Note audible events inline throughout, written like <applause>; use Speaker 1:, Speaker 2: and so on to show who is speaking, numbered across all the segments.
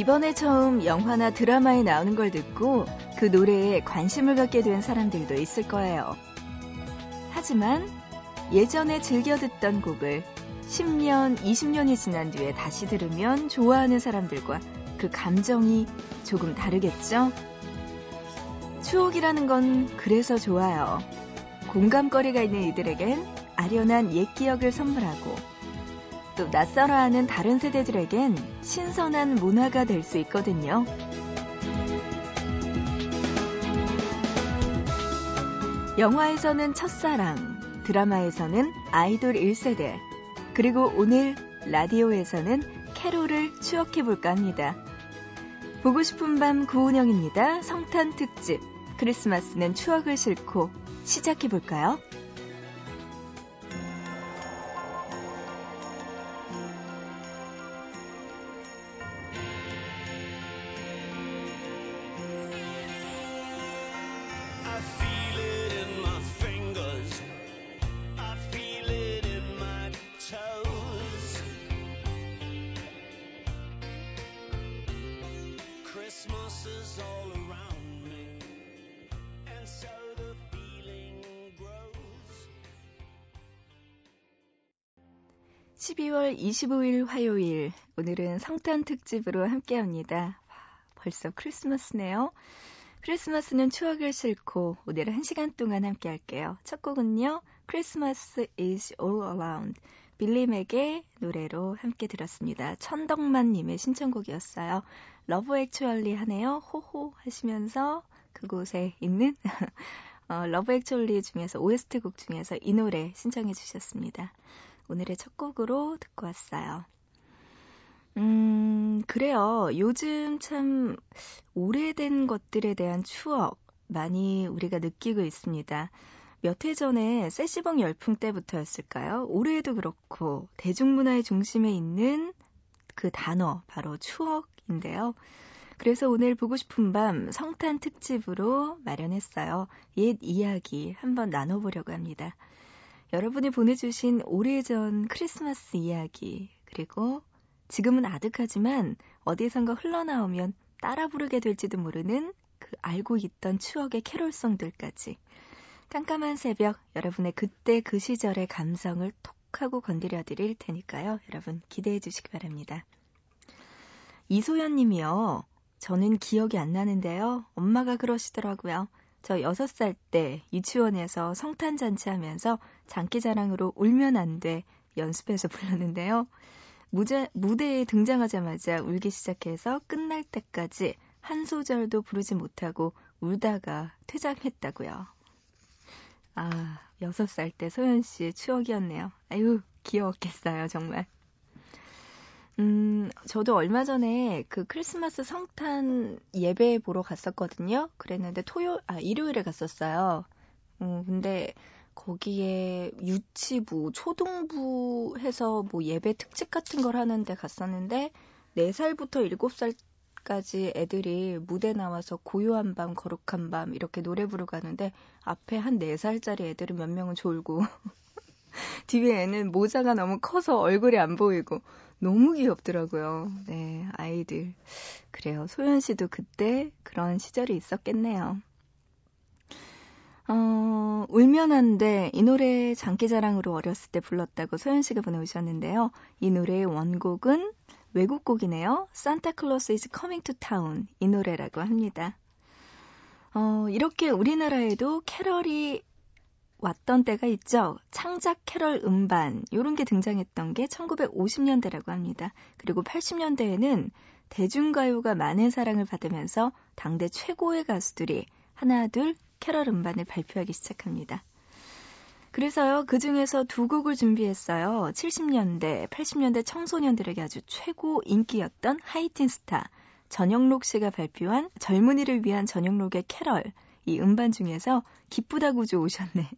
Speaker 1: 이번에 처음 영화나 드라마에 나오는 걸 듣고 그 노래에 관심을 갖게 된 사람들도 있을 거예요. 하지만 예전에 즐겨 듣던 곡을 10년, 20년이 지난 뒤에 다시 들으면 좋아하는 사람들과 그 감정이 조금 다르겠죠? 추억이라는 건 그래서 좋아요. 공감거리가 있는 이들에겐 아련한 옛 기억을 선물하고 또 낯설어하는 다른 세대들에겐 신선한 문화가 될 수 있거든요. 영화에서는 첫사랑, 드라마에서는 아이돌 1세대, 그리고 오늘 라디오에서는 캐롤을 추억해볼까 합니다. 보고 싶은 밤 구은영입니다. 성탄 특집. 크리스마스는 추억을 싣고 시작해볼까요? 12월 25일 화요일, 오늘은 성탄 특집으로 함께합니다. 벌써 크리스마스네요. 크리스마스는 추억을 싣고 오늘은 한 시간 동안 함께 할게요. 첫 곡은요, Christmas is all around. 빌리 맥의 노래로 함께 들었습니다. 천덕만님의 신청곡이었어요. Love Actually 하네요. 호호 하시면서 그곳에 있는 <laughs> 어, Love Actually 중에서 OST 곡 중에서 이 노래 신청해 주셨습니다. 오늘의 첫 곡으로 듣고 왔어요. 음, 그래요. 요즘 참 오래된 것들에 대한 추억 많이 우리가 느끼고 있습니다. 몇 해 전에 세시봉 열풍 때부터였을까요? 올해에도 그렇고 대중문화의 중심에 있는 그 단어 바로 추억인데요. 그래서 오늘 보고 싶은 밤 성탄 특집으로 마련했어요. 옛 이야기 한번 나눠보려고 합니다. 여러분이 보내주신 오래전 크리스마스 이야기 그리고 지금은 아득하지만 어디선가 흘러나오면 따라 부르게 될지도 모르는 그 알고 있던 추억의 캐롤송들까지 깜깜한 새벽 여러분의 그때 그 시절의 감성을 톡 하고 건드려 드릴 테니까요. 여러분 기대해 주시기 바랍니다. 이소연 님이요. 저는 기억이 안 나는데요. 엄마가 그러시더라고요. 저 6살 때 유치원에서 성탄잔치 하면서 장기자랑으로 울면 안 돼 연습해서 <laughs> 불렀는데요. 무제, 무대에 등장하자마자 울기 시작해서 끝날 때까지 한 소절도 부르지 못하고 울다가 퇴장했다고요. 아, 6살 때 소연 씨의 추억이었네요. 아유, 귀여웠겠어요, 정말. 음, 저도 얼마 전에 그 크리스마스 성탄 예배 보러 갔었거든요. 그랬는데 토요, 아, 일요일에 갔었어요. 음, 근데 거기에 유치부, 초등부 해서 뭐 예배 특집 같은 걸 하는데 갔었는데 4살부터 7살 까지 애들이 무대 나와서 고요한 밤, 거룩한 밤 이렇게 노래 부르고 가는데 앞에 한 4살짜리 애들은 몇 명은 졸고 <laughs> 뒤에 애는 모자가 너무 커서 얼굴이 안 보이고 너무 귀엽더라고요. 네, 아이들. 그래요. 소연 씨도 그때 그런 시절이 있었겠네요. 어, 울면 안 돼. 이 노래 장기자랑으로 어렸을 때 불렀다고 소연 씨가 보내오셨는데요. 이 노래의 원곡은 외국 곡이네요. Santa Claus is Coming to Town 이 노래라고 합니다. 어, 이렇게 우리나라에도 캐럴이 왔던 때가 있죠. 창작 캐럴 음반 이런 게 등장했던 게 1950년대라고 합니다. 그리고 80년대에는 대중가요가 많은 사랑을 받으면서 당대 최고의 가수들이 하나 둘 캐럴 음반을 발표하기 시작합니다. 그래서요, 그 중에서 두 곡을 준비했어요. 70년대, 80년대 청소년들에게 아주 최고 인기였던 하이틴 스타, 전영록 씨가 발표한 젊은이를 위한 전영록의 캐럴, 이 음반 중에서 기쁘다 구주 오셨네.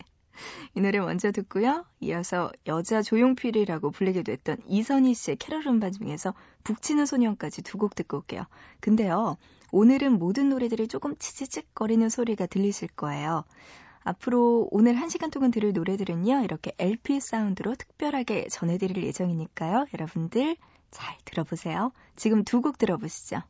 Speaker 1: 이 노래 먼저 듣고요. 이어서 여자 조용필이라고 불리기도 했던 이선희 씨의 캐럴 음반 중에서 북치는 소년까지 두 곡 듣고 올게요. 근데요, 오늘은 모든 노래들이 조금 치치직거리는 소리가 들리실 거예요. 앞으로 오늘 1시간 동안 들을 노래들은요, 이렇게 LP 사운드로 특별하게 전해드릴 예정이니까요. 여러분들 잘 들어보세요. 지금 두 곡 들어보시죠.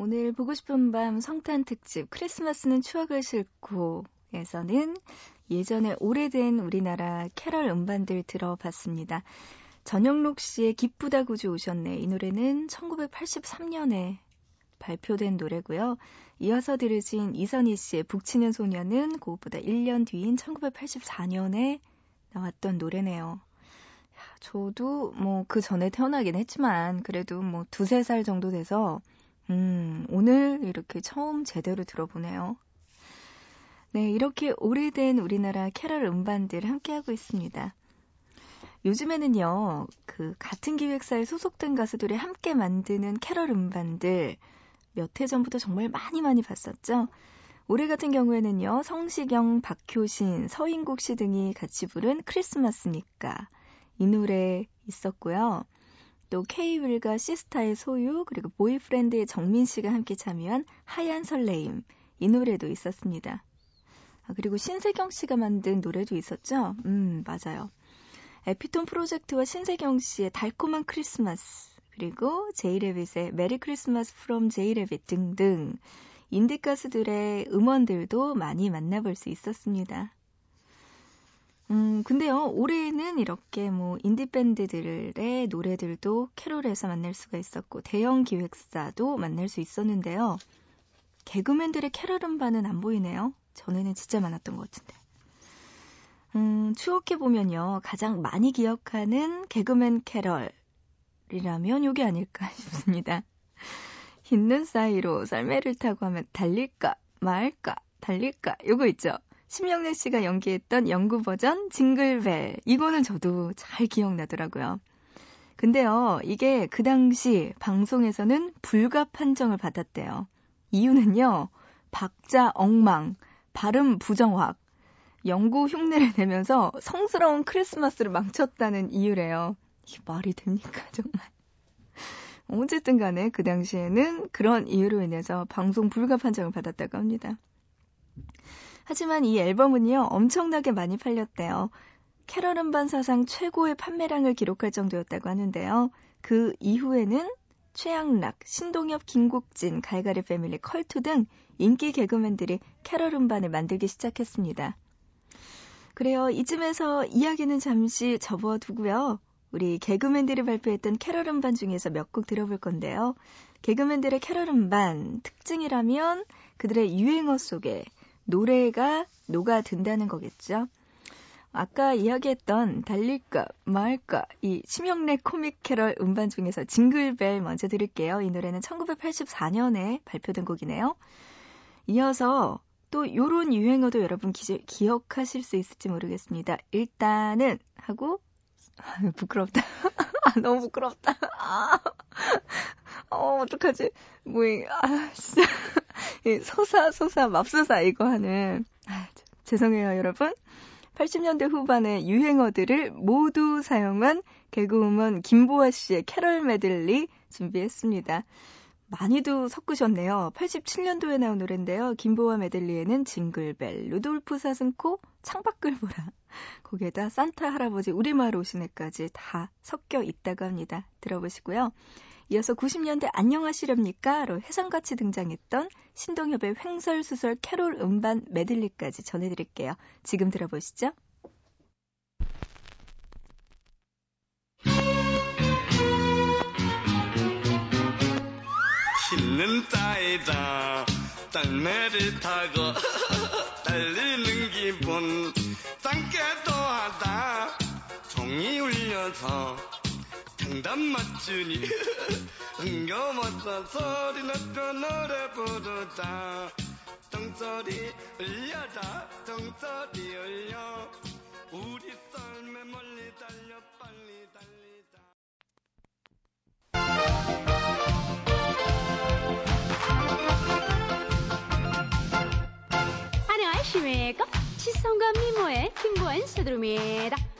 Speaker 1: 오늘 보고 싶은 밤 성탄 특집 크리스마스는 추억을 싣고에서는 예전에 오래된 우리나라 캐럴 음반들 들어봤습니다. 전영록 씨의 기쁘다 구주 오셨네. 이 노래는 1983년에 발표된 노래고요. 이어서 들으신 이선희 씨의 북치는 소녀는 그것보다 1년 뒤인 1984년에 나왔던 노래네요. 저도 뭐 그 전에 태어나긴 했지만 그래도 뭐 두세 살 정도 돼서 음, 오늘 이렇게 처음 제대로 들어보네요. 네, 이렇게 오래된 우리나라 캐럴 음반들 함께하고 있습니다. 요즘에는요, 그 같은 기획사에 소속된 가수들이 함께 만드는 캐럴 음반들 몇 해 전부터 정말 많이 많이 봤었죠. 올해 같은 경우에는요, 성시경, 박효신, 서인국 씨 등이 같이 부른 크리스마스니까 이 노래 있었고요. 또 K.Will과 시스타의 소유 그리고 보이프렌드의 정민 씨가 함께 참여한 하얀 설레임 이 노래도 있었습니다. 아, 그리고 신세경 씨가 만든 노래도 있었죠? 음, 맞아요. 에피톤 프로젝트와 신세경 씨의 달콤한 크리스마스 그리고 제이레빗의 Merry Christmas From J Rabbit 등등 인디 가수들의 음원들도 많이 만나볼 수 있었습니다. 음, 근데요, 올해는 이렇게 뭐, 인디밴드들의 노래들도 캐롤에서 만날 수가 있었고, 대형 기획사도 만날 수 있었는데요. 개그맨들의 캐롤 음반은 안 보이네요. 전에는 진짜 많았던 것 같은데. 음, 추억해보면요, 가장 많이 기억하는 개그맨 캐럴이라면 요게 아닐까 <laughs> 싶습니다. 흰눈 사이로 썰매를 타고 하면 달릴까, 말까, 달릴까, 요거 있죠? 심영래 씨가 연기했던 영구 버전 징글벨. 이거는 저도 잘 기억나더라고요. 근데요, 이게 그 당시 방송에서는 불가 판정을 받았대요. 이유는요, 박자 엉망, 발음 부정확, 영구 흉내를 내면서 성스러운 크리스마스를 망쳤다는 이유래요. 이게 말이 됩니까, 정말? 어쨌든 간에 그 당시에는 그런 이유로 인해서 방송 불가 판정을 받았다고 합니다. 하지만 이 앨범은요, 엄청나게 많이 팔렸대요. 캐럴 음반 사상 최고의 판매량을 기록할 정도였다고 하는데요. 그 이후에는 최양락, 신동엽, 김국진, 갈갈이 패밀리, 컬투 등 인기 개그맨들이 캐럴 음반을 만들기 시작했습니다. 그래요. 이쯤에서 이야기는 잠시 접어두고요. 우리 개그맨들이 발표했던 캐럴 음반 중에서 몇 곡 들어볼 건데요. 개그맨들의 캐럴 음반 특징이라면 그들의 유행어 속에 노래가 녹아든다는 거겠죠. 아까 이야기했던 달릴까 말까 이 심형래 코믹 캐럴 음반 중에서 징글벨 먼저 들을게요. 이 노래는 1984년에 발표된 곡이네요. 이어서 또 요런 유행어도 여러분 기, 기억하실 수 있을지 모르겠습니다. 일단은 하고 아, <laughs> 부끄럽다. <laughs> 아, 너무 부끄럽다. 아, 어, 어떡하지? 뭐, 아, 진짜. <laughs> 소사, 소사, 맙소사 이거 하는. 아, 죄송해요, 여러분. 80년대 후반의 유행어들을 모두 사용한 개그우먼 김보화 씨의 캐럴 메들리 준비했습니다. 많이도 섞으셨네요. 87년도에 나온 노래인데요. 김보화 메들리에는 징글벨, 루돌프 사슴코, 창밖을 보라. 거기에다 산타 할아버지 우리마을 오시네까지 다 섞여 있다고 합니다. 들어보시고요. 이어서 90년대 안녕하시렵니까?로 해상같이 등장했던 신동엽의 횡설수설 캐롤 음반 메들리까지 전해드릴게요. 지금 들어보시죠. 힘는 따이다 땅매를 타고 <laughs> 달리는 기분 땅깨도 하다 종이 울려서 장단 맞추니. <laughs> 흥겨웠어 소리 높여 노래 부르자 똥소리 울려라 똥소리 울려. 우리 썰매 멀리 달려 빨리 달리자.
Speaker 2: 안녕하십니까? 시성과 미모의 김고은 수두입니다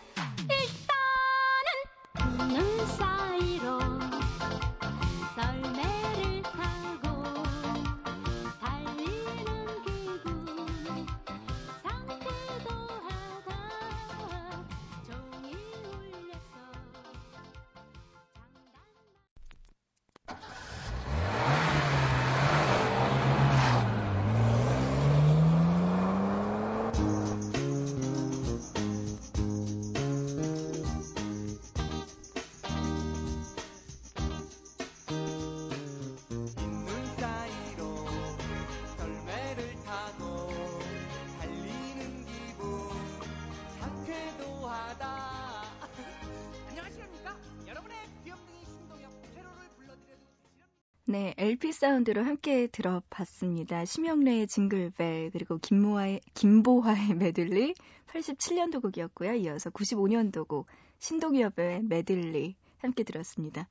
Speaker 1: 네, LP 사운드로 함께 들어봤습니다. 심형래의 징글벨 그리고 김모아의, 김보화의 메들리 87년도 곡이었고요. 이어서 95년도 곡 신동엽의 메들리 함께 들었습니다.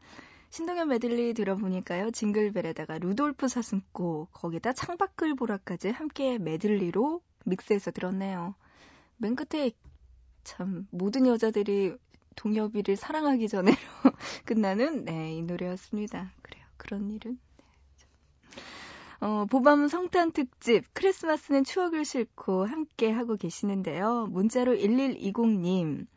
Speaker 1: 신동엽 메들리 들어보니까요. 징글벨에다가 루돌프 사슴코 거기다 창밖을 보라까지 함께 메들리로 믹스해서 들었네요. 맨 끝에 참 모든 여자들이 동엽이를 사랑하기 전에로 <laughs> 끝나는 네, 이 노래였습니다. 그런 일은. 네. 어, 보밤 성탄 특집 크리스마스는 추억을 싣고 함께 하고 계시는데요. 문자로 1120님.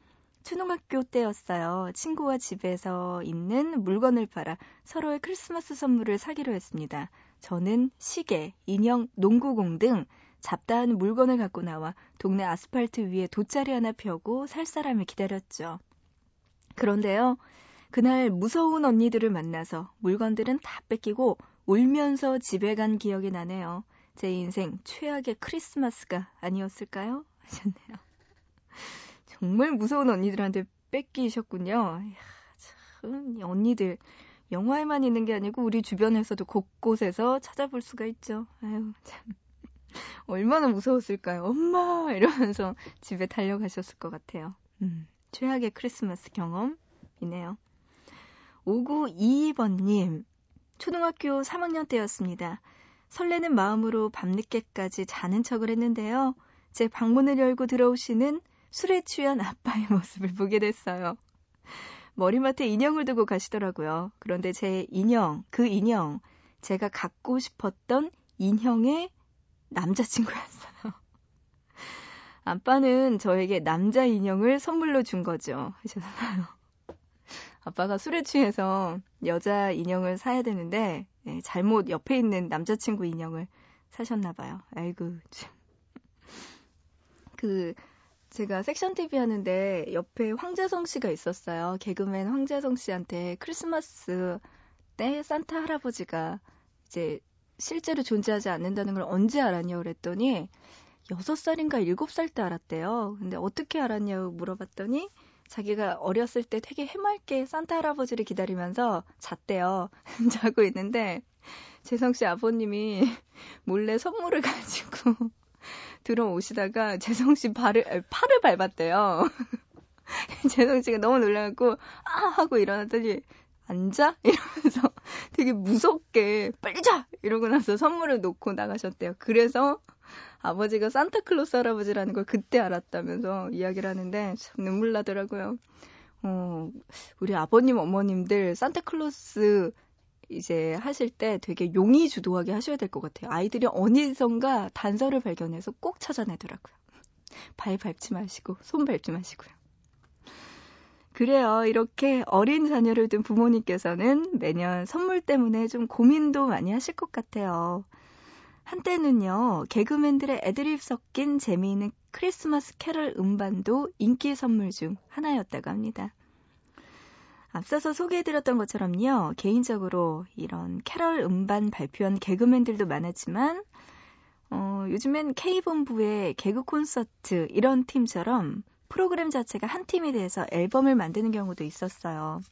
Speaker 1: 초등학교 때였어요. 친구와 집에서 있는 물건을 팔아 서로의 크리스마스 선물을 사기로 했습니다. 저는 시계, 인형, 농구공 등 잡다한 물건을 갖고 나와 동네 아스팔트 위에 돗자리 하나 펴고 살 사람을 기다렸죠. 그런데요, 그날 무서운 언니들을 만나서 물건들은 다 뺏기고 울면서 집에 간 기억이 나네요. 제 인생 최악의 크리스마스가 아니었을까요? 하셨네요. 정말 무서운 언니들한테 뺏기셨군요. 이야, 참, 이 언니들. 영화에만 있는 게 아니고 우리 주변에서도 곳곳에서 찾아볼 수가 있죠. 아유, 참. 얼마나 무서웠을까요? 엄마! 이러면서 집에 달려가셨을 것 같아요. 음, 최악의 크리스마스 경험이네요. 5922번님, 초등학교 3학년 때였습니다. 설레는 마음으로 밤늦게까지 자는 척을 했는데요. 제 방문을 열고 들어오시는 술에 취한 아빠의 <laughs> 모습을 보게 됐어요. 머리맡에 인형을 두고 가시더라고요. 그런데 제 인형, 그 인형, 제가 갖고 싶었던 인형의 남자친구였어요. <laughs> 아빠는 저에게 남자 인형을 선물로 준 거죠. 하셨나요? 아빠가 술에 취해서 여자 인형을 사야 되는데 네, 잘못 옆에 있는 남자친구 인형을 사셨나 봐요. 아이고 참. 그 제가 섹션 TV 하는데 옆에 황재성 씨가 있었어요. 개그맨 황재성 씨한테 크리스마스 때 산타 할아버지가 이제 실제로 존재하지 않는다는 걸 언제 알았냐고 그랬더니 6살인가 7살 때 알았대요. 근데 어떻게 알았냐고 물어봤더니 자기가 어렸을 때 되게 해맑게 산타 할아버지를 기다리면서 잤대요. <laughs> 자고 있는데 재성 씨 아버님이 <laughs> 몰래 선물을 <laughs> 가지고 들어오시다가 재성 씨 발을 팔을 밟았대요. 재성 씨가 너무 놀라갖고 아 하고 일어났더니 앉아 <laughs> 이러면서 되게 무섭게 빨리 자 이러고 나서 선물을 놓고 나가셨대요. 그래서 아버지가 산타클로스 할아버지라는 걸 그때 알았다면서 이야기를 하는데 참 눈물 나더라고요. 어, 우리 아버님 어머님들 산타클로스 이제 하실 때 되게 용의주도하게 하셔야 될 것 같아요. 아이들이 어디선가 단서를 발견해서 꼭 찾아내더라고요. 발 밟지 마시고 손 밟지 마시고요. 그래요. 이렇게 어린 자녀를 둔 부모님께서는 매년 선물 때문에 좀 고민도 많이 하실 것 같아요. 한때는요, 개그맨들의 애드립 섞인 재미있는 크리스마스 캐럴 음반도 인기 선물 중 하나였다고 합니다. 앞서서 소개해드렸던 것처럼요, 개인적으로 이런 캐럴 음반 발표한 개그맨들도 많았지만, 어, 요즘엔 K본부의 개그 콘서트 이런 팀처럼 프로그램 자체가 한 팀이 돼서 앨범을 만드는 경우도 있었어요.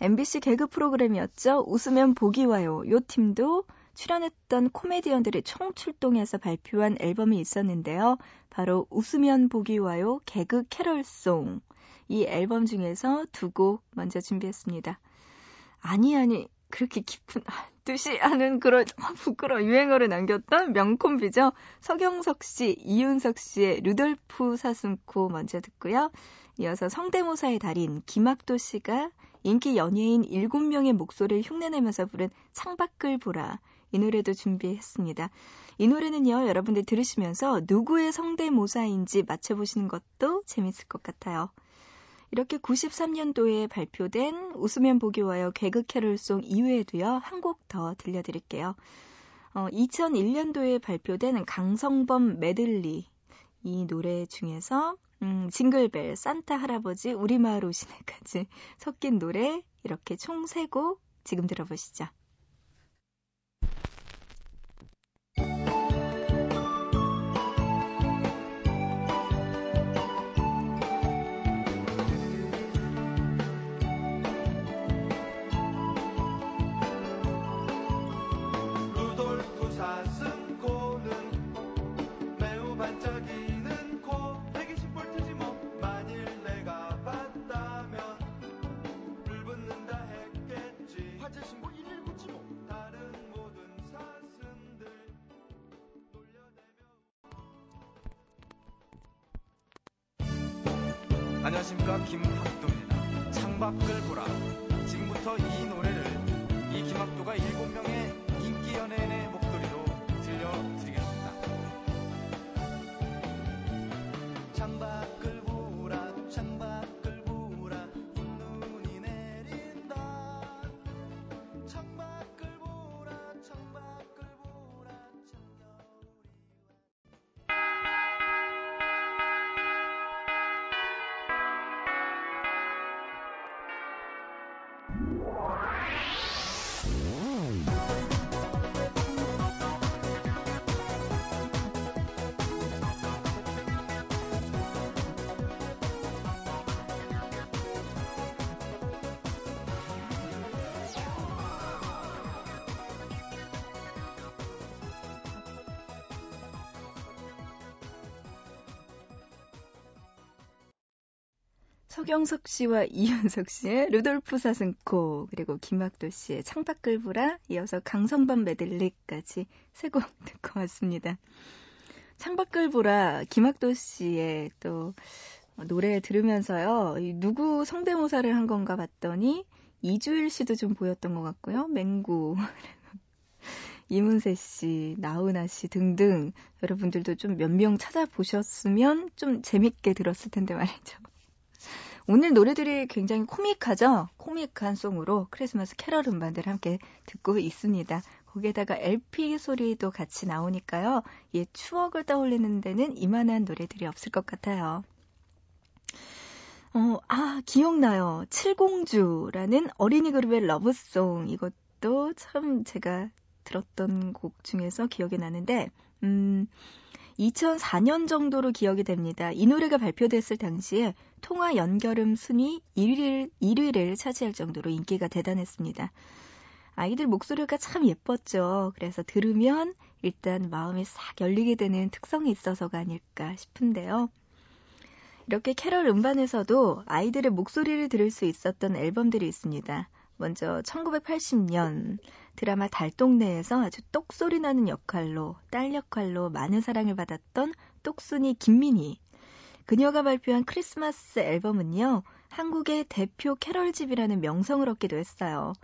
Speaker 1: MBC 개그 프로그램이었죠. 웃으면 보기 와요. 요 팀도 출연했던 코미디언들이 총출동해서 발표한 앨범이 있었는데요. 바로 웃으면 보기 와요 개그 캐럴송. 이 앨범 중에서 두 곡 먼저 준비했습니다. 아니 아니 그렇게 깊은 뜻이 하는 그런 부끄러운 유행어를 남겼던 명콤비죠. 서경석 씨, 이윤석 씨의 루돌프 사슴코 먼저 듣고요. 이어서 성대모사의 달인 김학도 씨가 인기 연예인 7명의 목소리를 흉내내면서 부른 창밖을 보라. 이 노래도 준비했습니다. 이 노래는요, 여러분들 들으시면서 누구의 성대모사인지 맞춰보시는 것도 재밌을 것 같아요. 이렇게 93년도에 발표된 웃으면 보기 와요 개그 캐롤송 이외에도요, 한 곡 더 들려드릴게요. 어, 2001년도에 발표된 강성범 메들리. 이 노래 중에서, 음, 징글벨, 산타 할아버지, 우리 마을 오시네까지 섞인 노래, 이렇게 총 3곡 지금 들어보시죠.
Speaker 3: 안녕하십니까 김학도입니다. 창밖을 보라. 지금부터 이 노래를 이 김학도가 7명의 인기 연예인의 목 Yeah.
Speaker 1: 서경석 씨와 <laughs> 이윤석 씨의 루돌프 사슴코 그리고 김학도 씨의 창밖을 보라 이어서 강성범 메들리까지 세 곡 <laughs> 듣고 왔습니다. 창밖을 보라 김학도 씨의 또 노래 들으면서요. 이 누구 성대모사를 한 건가 봤더니 이주일 씨도 좀 보였던 것 같고요. 맹구 <laughs> 이문세 씨, 나훈아 씨 등등 여러분들도 좀 몇 명 찾아보셨으면 좀 재밌게 들었을 텐데 말이죠. 오늘 노래들이 굉장히 코믹하죠? 코믹한 송으로 크리스마스 캐럴 음반들 함께 듣고 있습니다. 거기에다가 LP 소리도 같이 나오니까요. 예, 추억을 떠올리는 데는 이만한 노래들이 없을 것 같아요. 어, 아, 기억나요. 칠공주라는 어린이 그룹의 러브송. 이것도 참 제가 들었던 곡 중에서 기억이 나는데, 음, 2004년 정도로 기억이 됩니다. 이 노래가 발표됐을 당시에 통화 연결음 순위 1위를, 1위를 차지할 정도로 인기가 대단했습니다. 아이들 목소리가 참 예뻤죠. 그래서 들으면 일단 마음이 싹 열리게 되는 특성이 있어서가 아닐까 싶은데요. 이렇게 캐럴 음반에서도 아이들의 목소리를 들을 수 있었던 앨범들이 있습니다. 먼저 1980년 드라마 달동네에서 아주 똑소리 나는 역할로 딸 역할로 많은 사랑을 받았던 똑순이 김민희. 그녀가 발표한 크리스마스 앨범은요. 한국의 대표 캐럴집이라는 명성을 얻기도 했어요.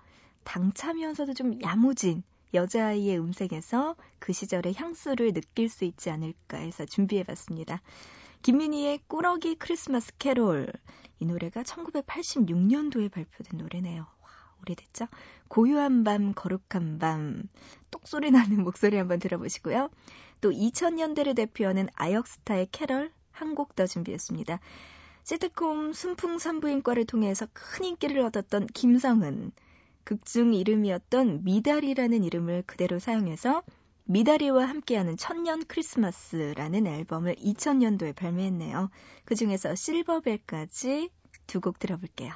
Speaker 1: 당차면서도 좀 야무진 여자아이의 음색에서 그 시절의 향수를 느낄 수 있지 않을까 해서 준비해봤습니다. 김민희의 꾸러기 크리스마스 캐롤. 이 노래가 1986년도에 발표된 노래네요. 와, 오래됐죠? 고요한 밤, 거룩한 밤. 똑소리 나는 <laughs> 목소리 한번 들어보시고요. 또 2000년대를 대표하는 아역스타의 캐럴 한 곡 더 준비했습니다. 시트콤 순풍 산부인과를 통해서 큰 인기를 얻었던 김성은 극중 이름이었던 미달이라는 이름을 그대로 사용해서 미다리와 함께하는 천년 크리스마스라는 앨범을 2000년도에 발매했네요. 그 중에서 실버벨까지 두 곡 들어볼게요.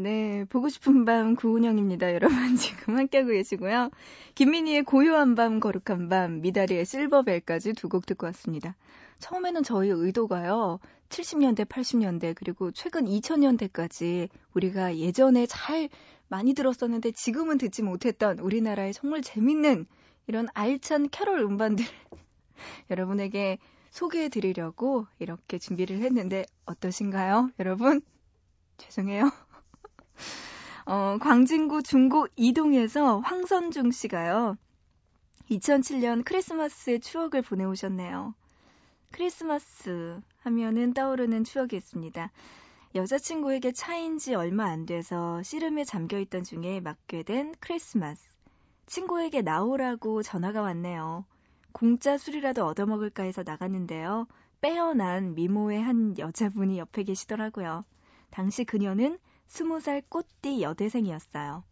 Speaker 2: 네 네,
Speaker 1: 보고 싶은 밤 구은영입니다. 여러분 <laughs> 지금 함께하고 계시고요. 김민희의 고요한 밤, 거룩한 밤, 미다리의 실버벨까지 두 곡 듣고 왔습니다. 처음에는 저희 의도가요. 70년대, 80년대, 그리고 최근 2000년대까지 우리가 예전에 잘 많이 들었었는데 지금은 듣지 못했던 우리나라의 정말 재밌는 이런 알찬 캐롤 음반들 <laughs> 여러분에게 소개해 드리려고 이렇게 준비를 했는데 어떠신가요? 여러분? 죄송해요. 어, 광진구 중구 이동에서 황선중 씨가요. 2007년 크리스마스의 추억을 보내오셨네요. 크리스마스 하면은 떠오르는 추억이 있습니다. 여자친구에게 차인 지 얼마 안 돼서 씨름에 잠겨있던 중에 맞게 된 크리스마스. 친구에게 나오라고 전화가 왔네요. 공짜 술이라도 얻어먹을까 해서 나갔는데요. 빼어난 미모의 한 여자분이 옆에 계시더라고요. 당시 그녀는 스무 살 꽃띠 여대생이었어요.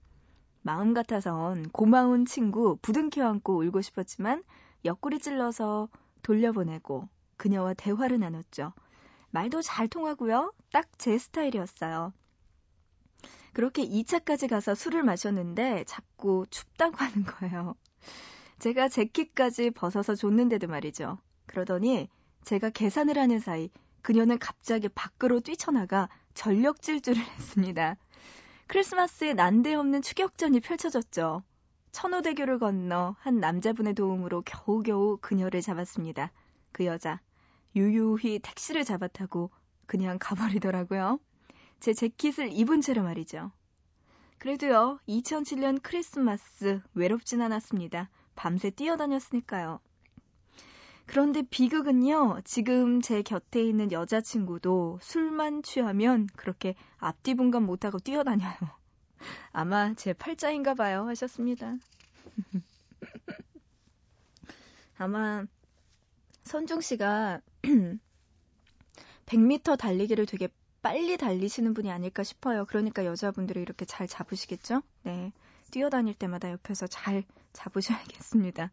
Speaker 1: 마음 같아선 고마운 친구 부둥켜 안고 울고 싶었지만 옆구리 찔러서 돌려보내고 그녀와 대화를 나눴죠. 말도 잘 통하고요. 딱 제 스타일이었어요. 그렇게 2차까지 가서 술을 마셨는데 자꾸 춥다고 하는 거예요. 제가 재킷까지 벗어서 줬는데도 말이죠. 그러더니 제가 계산을 하는 사이 그녀는 갑자기 밖으로 뛰쳐나가 전력 질주를 <laughs> 했습니다. 크리스마스에 난데없는 추격전이 펼쳐졌죠. 천호대교를 건너 한 남자분의 도움으로 겨우겨우 그녀를 잡았습니다. 그 여자 유유히 택시를 잡아타고 그냥 가버리더라고요. 제 재킷을 입은 채로 말이죠. 그래도요, 2007년 크리스마스 외롭진 않았습니다. 밤새 뛰어다녔으니까요. 그런데 비극은요, 지금 제 곁에 있는 여자친구도 술만 취하면 그렇게 앞뒤 분간 못하고 뛰어다녀요. <laughs> 아마 제 팔자인가 봐요. 하셨습니다. <laughs> 아마 선중 씨가 <clears throat> 100m 달리기를 되게 빨리 달리시는 분이 아닐까 싶어요. 그러니까 여자분들이 이렇게 잘 잡으시겠죠? 네. 뛰어다닐 때마다 옆에서 잘 잡으셔야겠습니다.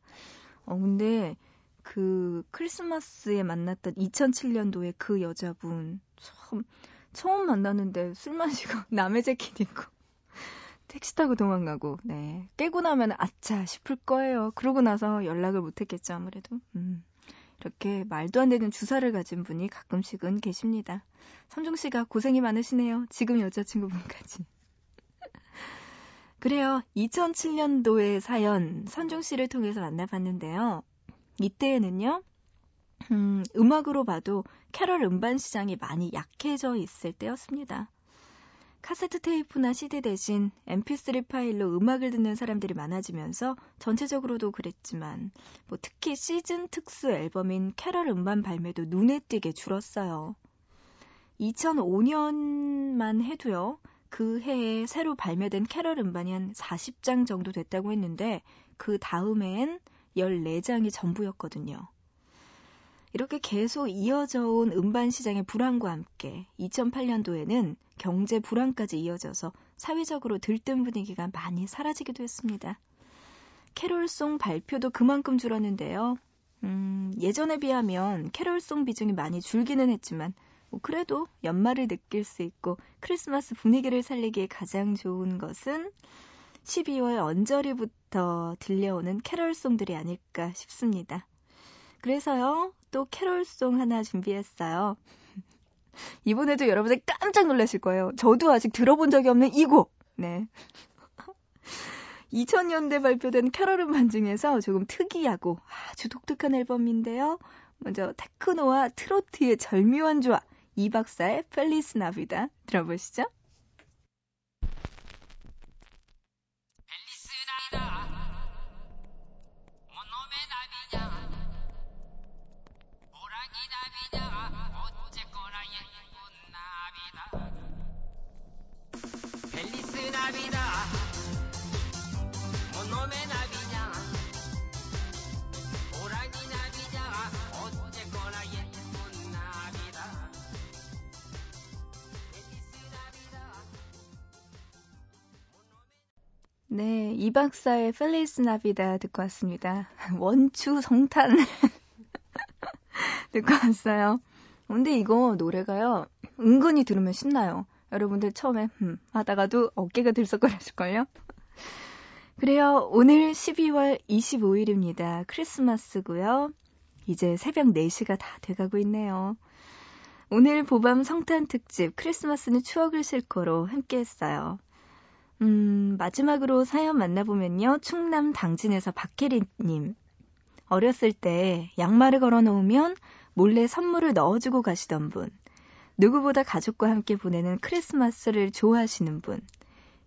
Speaker 1: 어, 근데 그 크리스마스에 만났던 2007년도에 그 여자분 처음 처음 만났는데 술 마시고 <laughs> 남의 재킷 입고 <laughs> 택시 타고 도망가고 네 깨고 나면 아차 싶을 거예요. 그러고 나서 연락을 못했겠죠 아무래도. 음. 이렇게 말도 안 되는 주사를 가진 분이 가끔씩은 계십니다. 선중 씨가 고생이 많으시네요. 지금 여자친구분까지. <laughs> 그래요. 2007년도의 사연 선중 씨를 통해서 만나봤는데요. 이때에는요. 음, 음악으로 봐도 캐럴 음반 시장이 많이 약해져 있을 때였습니다. 카세트 테이프나 CD 대신 mp3 파일로 음악을 듣는 사람들이 많아지면서 전체적으로도 그랬지만 뭐 특히 시즌 특수 앨범인 캐럴 음반 발매도 눈에 띄게 줄었어요. 2005년만 해도요. 그 해에 새로 발매된 캐럴 음반이 한 40장 정도 됐다고 했는데 그 다음엔 14장이 전부였거든요. 이렇게 계속 이어져 온 음반 시장의 불황과 함께 2008년도에는 경제 불황까지 이어져서 사회적으로 들뜬 분위기가 많이 사라지기도 했습니다. 캐롤송 발표도 그만큼 줄었는데요. 음, 예전에 비하면 캐롤송 비중이 많이 줄기는 했지만 뭐 그래도 연말을 느낄 수 있고 크리스마스 분위기를 살리기에 가장 좋은 것은 12월 언저리부터 들려오는 캐롤송들이 아닐까 싶습니다. 그래서요, 또 캐롤송 하나 준비했어요. <laughs> 이번에도 여러분들 깜짝 놀라실 거예요. 저도 아직 들어본 적이 없는 이 곡. 네. <laughs> 2000년대 발표된 캐럴 음반 중에서 조금 특이하고 아주 독특한 앨범인데요. 먼저 테크노와 트로트의 절묘한 조합. 이 박사의 Feliz Navidad 들어보시죠. 이 박사의 펠리스 나비다 듣고 왔습니다. <laughs> 원추 성탄 <laughs> 듣고 왔어요. 근데 이거 노래가요, 은근히 들으면 신나요. 여러분들 처음에 흠 하다가도 어깨가 들썩거렸을걸요? <laughs> 그래요. 오늘 12월 25일입니다. 크리스마스고요. 이제 새벽 4시가 다 돼가고 있네요. 오늘 보밤 성탄 특집 크리스마스는 추억을 싣고로 함께 했어요. 음, 마지막으로 사연 만나보면요. 충남 당진에서 박혜리님. 어렸을 때 양말을 걸어 놓으면 몰래 선물을 넣어주고 가시던 분. 누구보다 가족과 함께 보내는 크리스마스를 좋아하시는 분.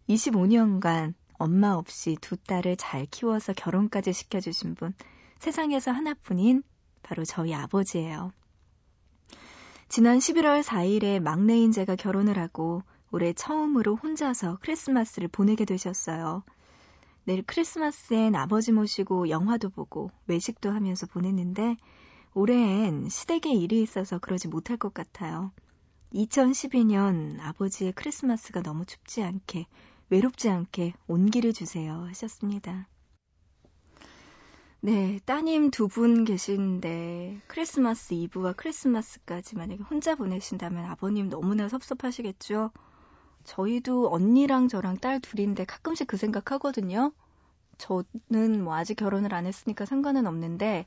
Speaker 1: 25년간 엄마 없이 두 딸을 잘 키워서 결혼까지 시켜주신 분. 세상에서 하나뿐인 바로 저희 아버지예요. 지난 11월 4일에 막내인 제가 결혼을 하고 올해 처음으로 혼자서 크리스마스를 보내게 되셨어요. 내일 크리스마스엔 아버지 모시고 영화도 보고 외식도 하면서 보냈는데 올해엔 시댁에 일이 있어서 그러지 못할 것 같아요. 2012년 아버지의 크리스마스가 너무 춥지 않게, 외롭지 않게 온기를 주세요 하셨습니다. 네, 따님 두 분 계신데 크리스마스 이브와 크리스마스까지 만약에 혼자 보내신다면 아버님 너무나 섭섭하시겠죠? 저희도 언니랑 저랑 딸 둘인데 가끔씩 그 생각하거든요. 저는 뭐 아직 결혼을 안 했으니까 상관은 없는데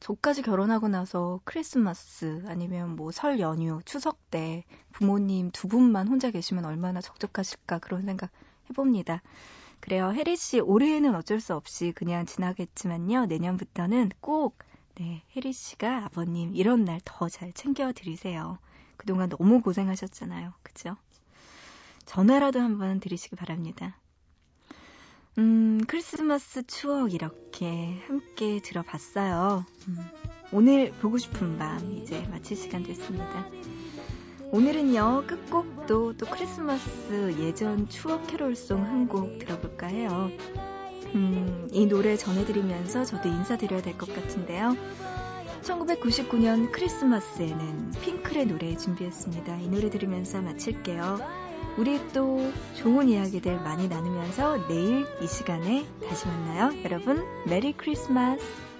Speaker 1: 저까지 결혼하고 나서 크리스마스 아니면 뭐 설 연휴, 추석 때 부모님 두 분만 혼자 계시면 얼마나 적적하실까 그런 생각 해봅니다. 그래요. 혜리 씨 올해에는 어쩔 수 없이 그냥 지나겠지만요. 내년부터는 꼭 네, 혜리 씨가 아버님 이런 날 더 잘 챙겨 드리세요. 그동안 너무 고생하셨잖아요. 그죠? 전화라도 한번 드리시기 바랍니다. 음, 크리스마스 추억 이렇게 함께 들어봤어요. 음, 오늘 보고 싶은 밤 이제 마칠 시간 됐습니다. 오늘은요, 끝곡도 또 크리스마스 예전 추억 캐롤송 한 곡 들어볼까 해요. 음, 이 노래 전해드리면서 저도 인사드려야 될 것 같은데요. 1999년 크리스마스에는 핑클의 노래 준비했습니다. 이 노래 들으면서 마칠게요. 우리 또 좋은 이야기들 많이 나누면서 내일 이 시간에 다시 만나요. 여러분, 메리 크리스마스!